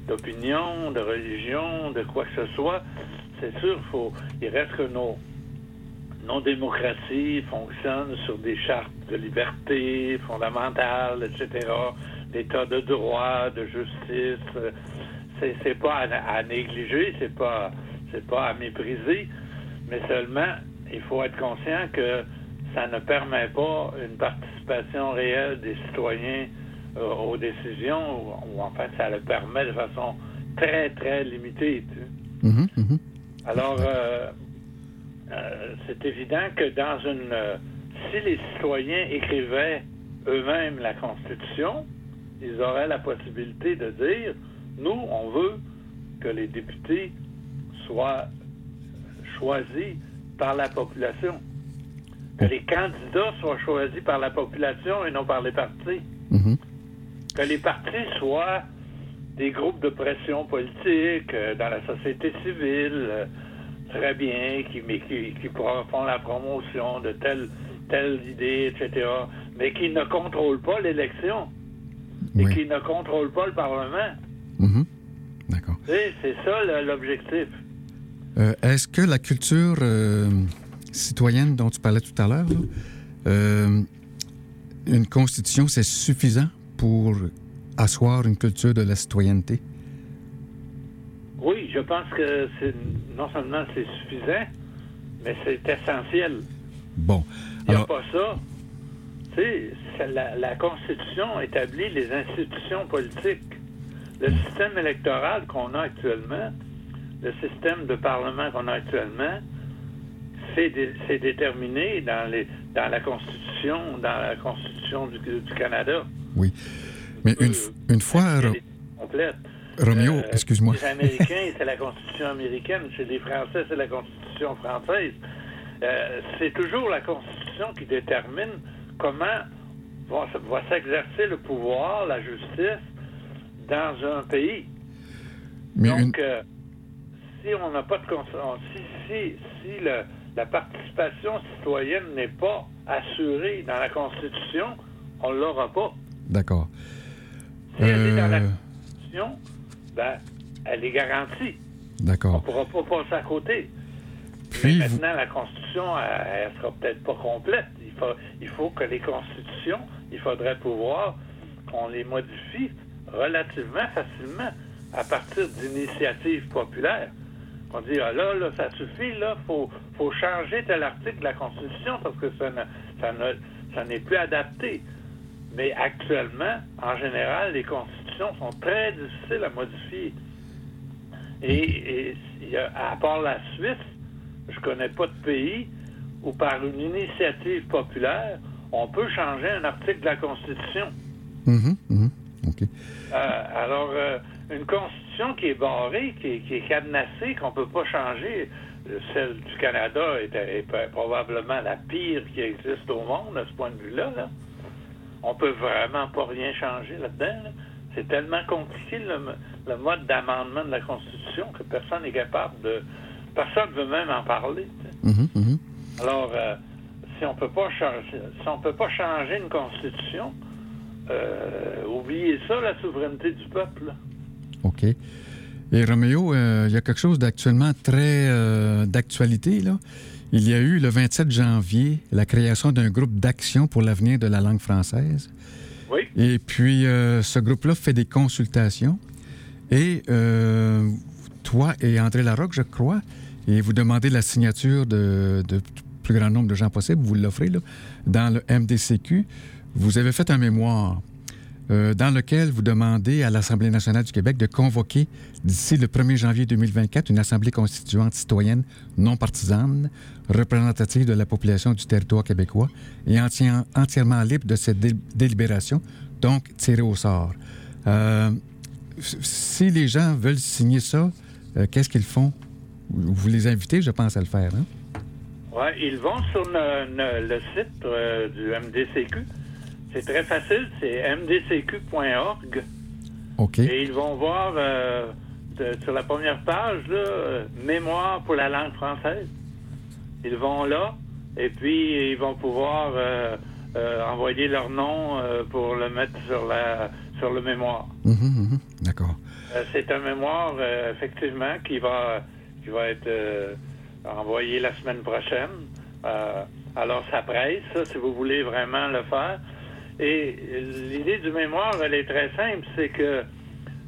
d'opinion, de, religion, de quoi que ce soit. C'est sûr, faut, il reste que nos, démocraties fonctionnent sur des chartes de liberté fondamentales, etc., d'état de droit, de justice. euh, C'est, c'est pas à, à négliger, c'est pas, c'est pas à mépriser, mais seulement il faut être conscient que ça ne permet pas une participation réelle des citoyens euh, aux décisions, ou, ou en fait ça le permet de façon très très limitée. tu sais. Mhm, mhm. Alors, euh, euh, c'est évident que dans une... si les citoyens écrivaient eux-mêmes la Constitution, ils auraient la possibilité de dire, nous, on veut que les députés soient choisis par la population. Que les candidats soient choisis par la population et non par les partis Mhm. que les partis soient des groupes de pression politique euh, dans la société civile, euh, très bien, qui, mais qui, font la promotion de telle, telle idée, etc., mais qui ne contrôlent pas l'élection et Oui. qui ne contrôlent pas le Parlement. Mhm. D'accord. C'est ça l'objectif. Euh, Est-ce que la culture citoyenne dont tu parlais tout à l'heure, euh, une constitution, c'est suffisant pour asseoir une culture de la citoyenneté? Oui, je pense que non seulement c'est suffisant, mais c'est essentiel. Bon. Il n'y a pas ça. Tu sais, la Constitution établit les institutions politiques. Le système électoral qu'on a actuellement, le système de parlement qu'on a actuellement, c'est dé- c'est déterminé dans, les, dans la Constitution, dans la Constitution du, du Canada. oui. Mais une, une fois, Elle Ro- est complète. Roméo, Euh, excuse-moi. Les Américains, c'est la Constitution américaine. Chez les Français, c'est la Constitution française. Euh, c'est toujours la Constitution qui détermine comment va, va s'exercer le pouvoir, la justice dans un pays. Mais une, Donc, euh, si on n'a pas de si, si, si le- la participation citoyenne n'est pas assurée dans la Constitution, on ne l'aura pas. d'accord. Si elle est dans la Euh, Constitution, ben, elle est garantie. On D'accord. ne pourra pas passer à côté. Puis, Mais vous- maintenant, la Constitution, elle, elle sera peut-être pas complète. Il faut, il faut que les constitutions, il faudrait pouvoir qu'on les modifie relativement facilement à partir d'initiatives populaires. On dit, ah là, là, ça suffit, là, faut, faut changer tel article de la Constitution parce que ça ne- ça ne- ça n'est plus adapté. Mais actuellement, en général, les constitutions sont très difficiles à modifier. Et, et il y a- à part la Suisse, je connais pas de pays où par une initiative populaire, on peut changer un article de la Constitution. Mhm, mhm. OK. Euh, alors, euh, une constitution qui est barrée, qui est, qui est cadenassée, qu'on ne peut pas changer, euh, celle du Canada est, probablement la pire qui existe au monde à ce point de vue-là. Là. On peut vraiment pas rien changer là-dedans. là. C'est tellement compliqué le, le mode d'amendement de la Constitution que personne n'est capable de... Personne ne veut même en parler. Mhm, mhm. Alors, euh, si on peut pas changer, si on peut pas changer une constitution, euh, oubliez ça, la souveraineté du peuple. là. OK. Et Roméo, euh, il y a quelque chose d'actuellement très euh, d'actualité. là. Il y a eu le 27 janvier la création d'un groupe d'action pour l'avenir de la langue française. Oui. Et puis, euh, ce groupe-là fait des consultations. Et toi et André Larocque, je crois, et vous demandez la signature de, de plus grand nombre de gens possible, vous l'offrez, là, dans le MDCQ. Vous avez fait un mémoire euh, dans lequel vous demandez à l'Assemblée nationale du Québec de convoquer d'ici le 1er janvier 2024 une Assemblée constituante citoyenne non partisane, représentative de la population du territoire québécois et enti- entièrement libre de cette dé- délibération, donc tirée au sort. Euh, si les gens veulent signer ça, euh, qu'est-ce qu'ils font? Vous les invitez, je pense, à le faire. Hein? Ouais, ils vont sur le site du MDCQ. C'est très facile, c'est mdcq.org. OK. Et ils vont voir euh, de- sur la première page, là, euh, Mémoire pour la langue française. Ils vont là, et puis ils vont pouvoir euh, envoyer leur nom pour le mettre sur, la, sur le mémoire. Mhm, mhm. D'accord. C'est un mémoire, effectivement, qui va, qui va être envoyé la semaine prochaine. Alors, ça presse, ça, si vous voulez vraiment le faire. Et l'idée du mémoire, elle est très simple, c'est que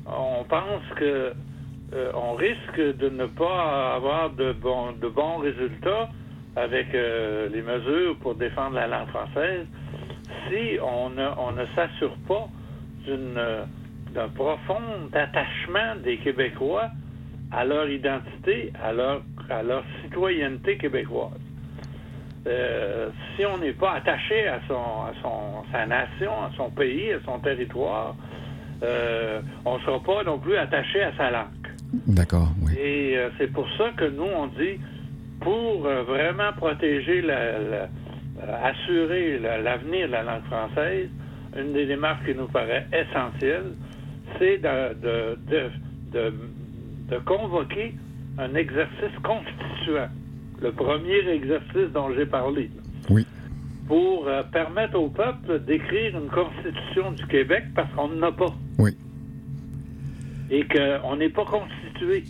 on pense que euh, on risque de ne pas avoir de bons, de bons résultats avec euh, les mesures pour défendre la langue française si on ne, s'assure pas d'un profond attachement des Québécois à leur identité, à leur, à leur citoyenneté québécoise. Euh, si on n'est pas attaché à, son, à son, sa nation, à son pays, à son territoire, euh, on ne sera pas non plus attaché à sa langue. D'accord, oui. Et euh, c'est pour ça que nous, on dit, pour vraiment protéger, la, la- assurer la- l'avenir de la langue française, une des démarches qui nous paraît essentielle, c'est de, de, de, de- de convoquer un exercice constituant, le premier exercice dont j'ai parlé, Oui. pour euh, permettre au peuple d'écrire une constitution du Québec parce qu'on n'en a pas Oui. et qu'on n'est pas constitué.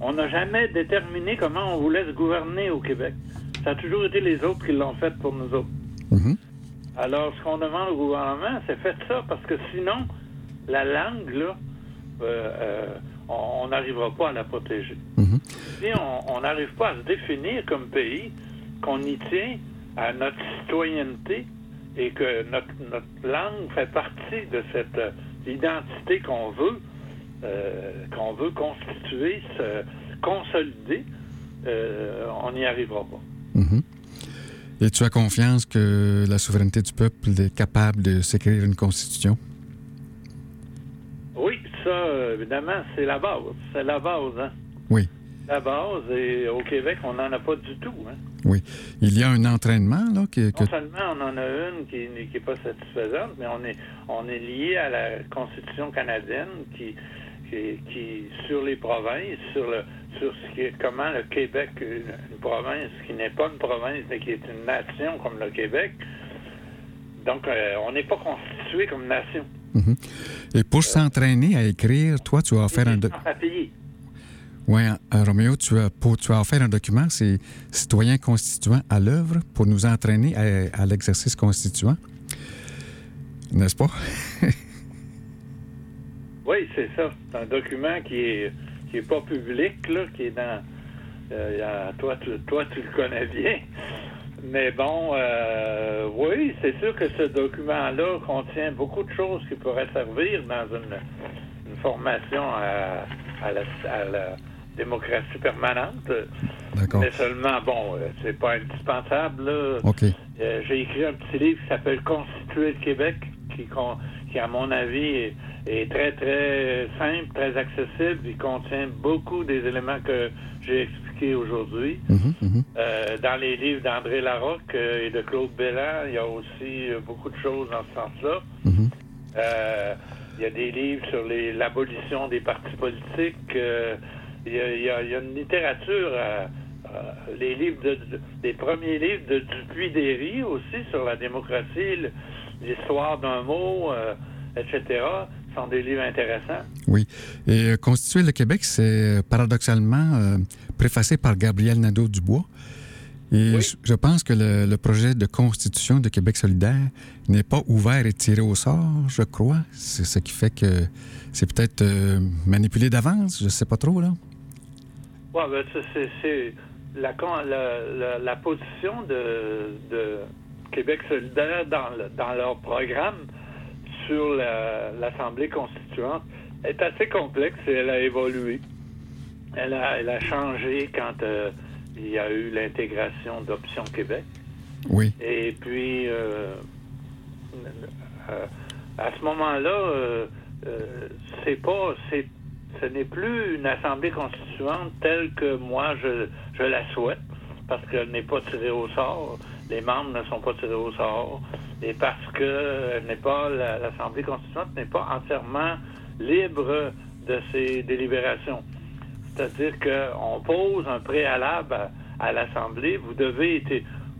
On n'a jamais déterminé comment on voulait se gouverner au Québec. Ça a toujours été les autres qui l'ont fait pour nous autres. Mhm. Alors, ce qu'on demande au gouvernement, c'est faites ça, parce que sinon, la langue, là, euh, euh, on n'arrivera pas à la protéger. Mhm. Si on n'arrive pas à se définir comme pays, qu'on y tient, à notre citoyenneté et que notre, notre langue fait partie de cette euh, identité qu'on veut, euh, qu'on veut constituer, se consolider, euh, on n'y arrivera pas. Mhm. Et tu as confiance que la souveraineté du peuple est capable de s'écrire une constitution? Oui, ça, évidemment, c'est la base. C'est la base, hein? Oui. La base, et au Québec, on n'en a pas du tout, hein? Oui. Il y a un entraînement, là, que, que- Non seulement on en a une qui n'est pas satisfaisante, mais on est, on est lié à la Constitution canadienne qui, qui, qui sur les provinces, sur le sur ce qui est, comment le Québec, une, province qui n'est pas une province, mais qui est une nation comme le Québec. Donc, euh, on n'est pas constitué comme nation. Mhm. Et pour s'entraîner à écrire, toi, tu as offert un... Sans papier. Oui, euh, Roméo, tu as, pour, tu as offert un document, c'est Citoyens constituants à l'œuvre pour nous entraîner à, à l'exercice constituant. N'est-ce pas? Oui, c'est ça. C'est un document qui est, qui est pas public, là, qui est dans. euh, toi, tu, toi, tu le connais bien. Mais bon, euh, oui, c'est sûr que ce document-là contient beaucoup de choses qui pourraient servir dans une, formation à la, à la démocratie permanente. D'accord. Mais seulement, bon, euh, c'est pas indispensable. Là. OK. Euh, J'ai écrit un petit livre qui s'appelle Constituer le Québec, qui, qui à mon avis, est, est très, très simple, très accessible. Il contient beaucoup des éléments que j'ai expliqués aujourd'hui. Mhm, mhm. Euh, dans les livres d'André Larocque et de Claude Belland, il y a aussi beaucoup de choses dans ce sens-là. Mhm. Euh, il y a des livres sur les- l'abolition des partis politiques. Il, y a, y y une littérature, euh, euh, les livres de, premiers livres de Dupuis-Derry aussi sur la démocratie, l'histoire d'un mot, euh, etc. sont des livres intéressants. Oui. Et Constituer le Québec, c'est paradoxalement préfacé par Gabriel Nadeau-Dubois. Et Oui. je, pense que le, le projet de constitution de Québec solidaire n'est pas ouvert et tiré au sort, je crois. C'est ce qui fait que c'est peut-être euh, manipulé d'avance, je sais pas trop, là. Ouais, ben, c'est- la, la, la- la position de, de Québec solidaire dans, le- dans leur programme sur la- l'Assemblée constituante est assez complexe et elle a évolué. Elle a, elle a changé quand euh, il y a eu l'intégration d'Option Québec. Oui. Et puis, euh, euh, à ce moment-là, c'est pas, ce n'est plus une assemblée constituante telle que moi je, je la souhaite, parce qu'elle n'est pas tirée au sort, les membres ne sont pas tirés au sort, et parce que n'est pas la- l'assemblée constituante n'est pas entièrement libre de ses délibérations. C'est-à-dire qu'on pose un préalable à, à l'Assemblée. Vous devez,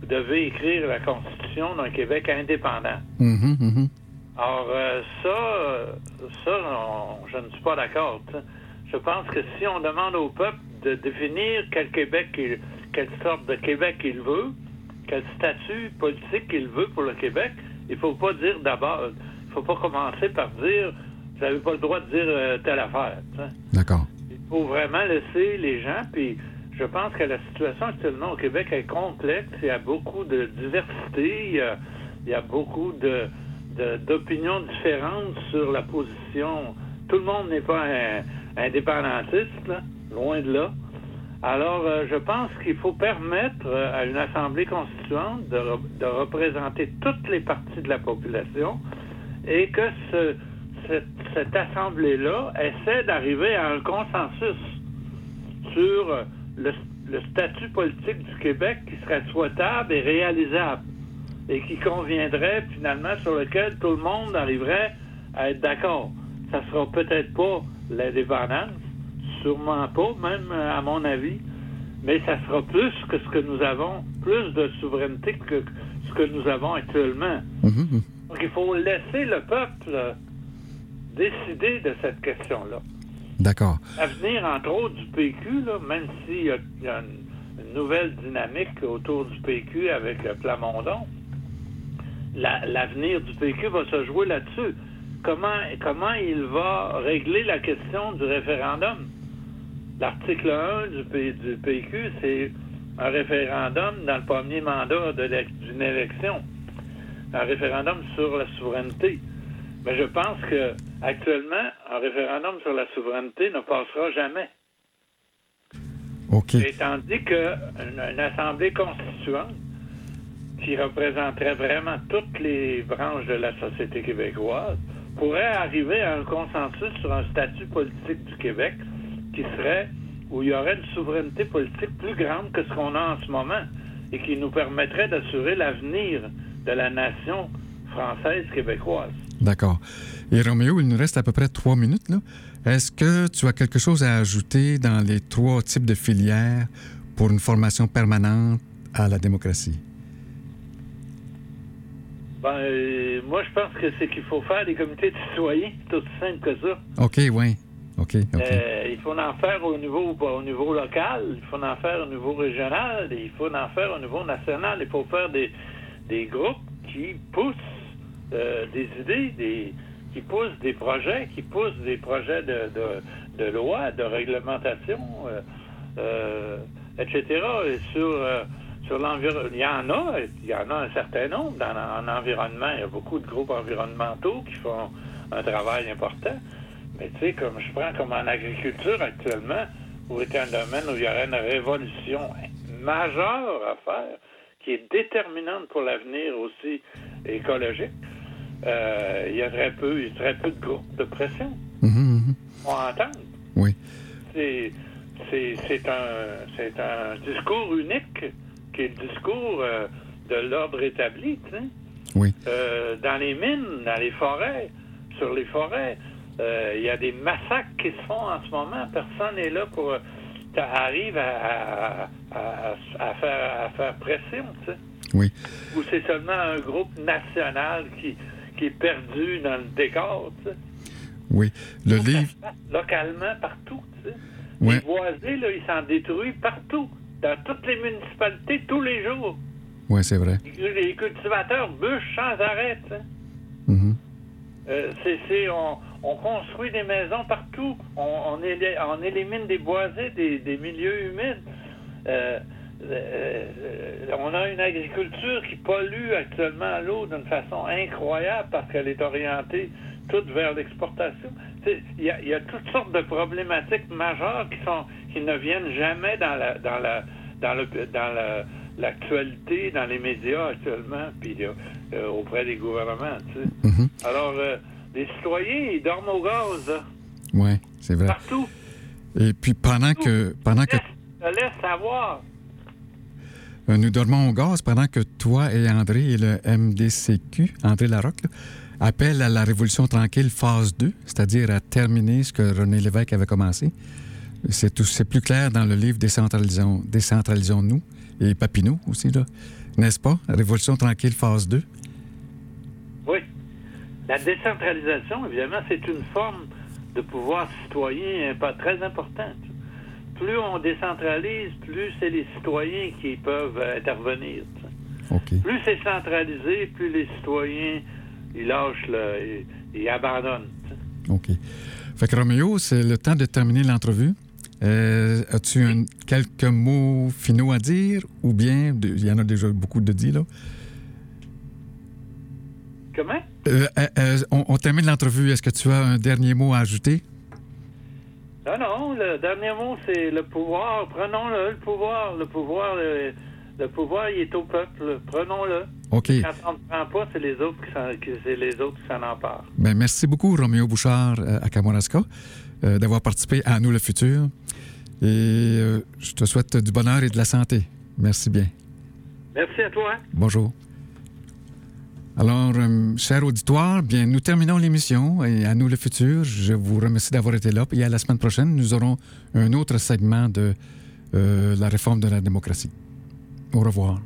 vous devez écrire la Constitution d'un Québec indépendant. Mhm, mhm. Alors, euh, ça, ça on- je ne suis pas d'accord. Je pense que si on demande au peuple de définir quel Québec, il- quelle sorte de Québec il veut, quel statut politique il veut pour le Québec, il faut pas dire d'abord, il faut pas commencer par dire, vous n'avez pas le droit de dire euh, telle affaire. D'accord. Il faut vraiment laisser les gens, puis je pense que la situation actuellement au Québec est complexe. Il y a beaucoup de diversité, il y a, il y a beaucoup de- d'opinions différentes sur la position. Tout le monde n'est pas un, indépendantiste, loin de là. Alors, euh, je pense qu'il faut permettre euh, à une assemblée constituante de, re- de représenter toutes les parties de la population et que ce- cette, assemblée-là essaie d'arriver à un consensus sur euh, le statut politique du Québec qui serait souhaitable et réalisable et qui conviendrait finalement sur lequel tout le monde arriverait à être d'accord. Ça sera peut-être pas l'indépendance, sûrement pas, même euh, à mon avis, mais ça sera plus que ce que nous avons, plus de souveraineté que ce que nous avons actuellement. Mhm, mhm. Donc il faut laisser le peuple décider de cette question-là. D'accord. L'avenir, entre autres, du PQ, là, même s'il y y a une, nouvelle dynamique autour du PQ avec euh, La- l'avenir du PQ va se jouer là-dessus. Comment, comment il va régler la question du référendum? L'article 1 du, P- du PQ, c'est un référendum dans le premier mandat d'une élection, un référendum sur la souveraineté. Mais je pense que actuellement, un référendum sur la souveraineté ne passera jamais. OK. Et tandis qu'une une assemblée constituante qui représenterait vraiment toutes les branches de la société québécoise pourrait arriver à un consensus sur un statut politique du Québec qui serait où il y aurait une souveraineté politique plus grande que ce qu'on a en ce moment et qui nous permettrait d'assurer l'avenir de la nation française québécoise. D'accord. Et Roméo, il nous reste à peu près trois minutes. Est-ce que tu as quelque chose à ajouter dans les trois types de filières pour une formation permanente à la démocratie? Ben, euh, moi, je pense que c'est qu'il faut faire des comités de citoyens, c'est aussi simple que ça. OK, oui. OK, OK. Euh, il faut en faire au niveau, au niveau local, il faut en faire au niveau régional, et il faut en faire au niveau national. Il faut faire des, des groupes qui poussent euh, des idées, des, qui poussent des projets, qui poussent des projets de, de, de loi, de réglementation, etc. Et sur, sur l'environnement, il y en a, il y en a un certain nombre dans, en environnement. Il y a beaucoup de groupes environnementaux qui font un travail important. Mais tu sais, comme je prends comme en agriculture actuellement, où est un domaine où il y aurait une révolution majeure à faire, qui est déterminante pour l'avenir aussi écologique, euh, il y a très peu, il y a très peu de groupes de pression. Mhm, mhm. On entend. Oui. C'est, c'est, c'est un, c'est un discours unique qui est le discours euh, de l'ordre établi, tu sais. Oui. Euh, dans les mines, dans les forêts, sur les forêts, euh, il y a des massacres qui se font en ce moment. Personne n'est là pour arrive à, à- à- à faire, à faire pression, tu sais. Oui. Ou c'est seulement un groupe national qui, qui est perdu dans le décor, tu sais. Oui. Le livre. localement partout, tu sais. Ouais. Les boisés, là, ils s'en détruisent partout, dans toutes les municipalités, tous les jours. Oui, c'est vrai. Les cultivateurs bûchent sans arrêt. Mhm. Euh, c'est, on, on construit des maisons partout. On, on, élimine des boisés, des, des milieux humides. Euh, euh, on a une agriculture qui pollue actuellement l'eau d'une façon incroyable parce qu'elle est orientée toute vers l'exportation. Il y a, il y a toutes sortes de problématiques majeures qui sont qui ne viennent jamais dans la dans la dans le dans la- l'actualité, dans les médias actuellement, puis euh, euh, auprès des gouvernements. Tu sais. Mhm. Alors, euh, les citoyens, ils dorment au gaz, là, Oui, c'est vrai. partout. Et puis pendant que, pendant que Laisse, te laisse savoir. nous dormons au gaz, pendant que toi et André et le MDCQ, André Larocque, là, appellent à la révolution tranquille phase 2, c'est-à-dire à terminer ce que René Lévesque avait commencé. C'est plus clair dans le livre Décentralisons, Décentralisons-nous et Papineau aussi, là. N'est-ce pas? Révolution tranquille phase 2. Oui. La décentralisation, évidemment, c'est une forme de pouvoir citoyen euh, pas très importante. Plus on décentralise, plus c'est les citoyens qui peuvent euh, intervenir. Plus c'est centralisé, plus les citoyens, ils abandonnent. tu sais. OK. Fait que Roméo, c'est le temps de terminer l'entrevue. Euh, As-tu quelques mots finaux à dire ou bien, il y en a déjà beaucoup de dit, là? Comment? Euh, euh, euh, on, on termine l'entrevue. Est-ce que tu as un dernier mot à ajouter? Non, non, le dernier mot, c'est le pouvoir. Prenons-le, le pouvoir. Le pouvoir, le, le pouvoir, il est au peuple. Prenons-le. OK. Quand on ne prend pas, c'est les autres qui s'en, emparent. Ben, merci beaucoup, Roméo Bouchard euh, à Kamouraska, euh, d'avoir participé à Nous le futur. Et euh, je te souhaite du bonheur et de la santé. Merci bien. Merci à toi. Bonjour. Alors, euh, cher auditoire, bien, nous terminons l'émission et à nous le futur. Je vous remercie d'avoir été là. Et à la semaine prochaine, nous aurons un autre segment de euh, la réforme de la démocratie. Au revoir.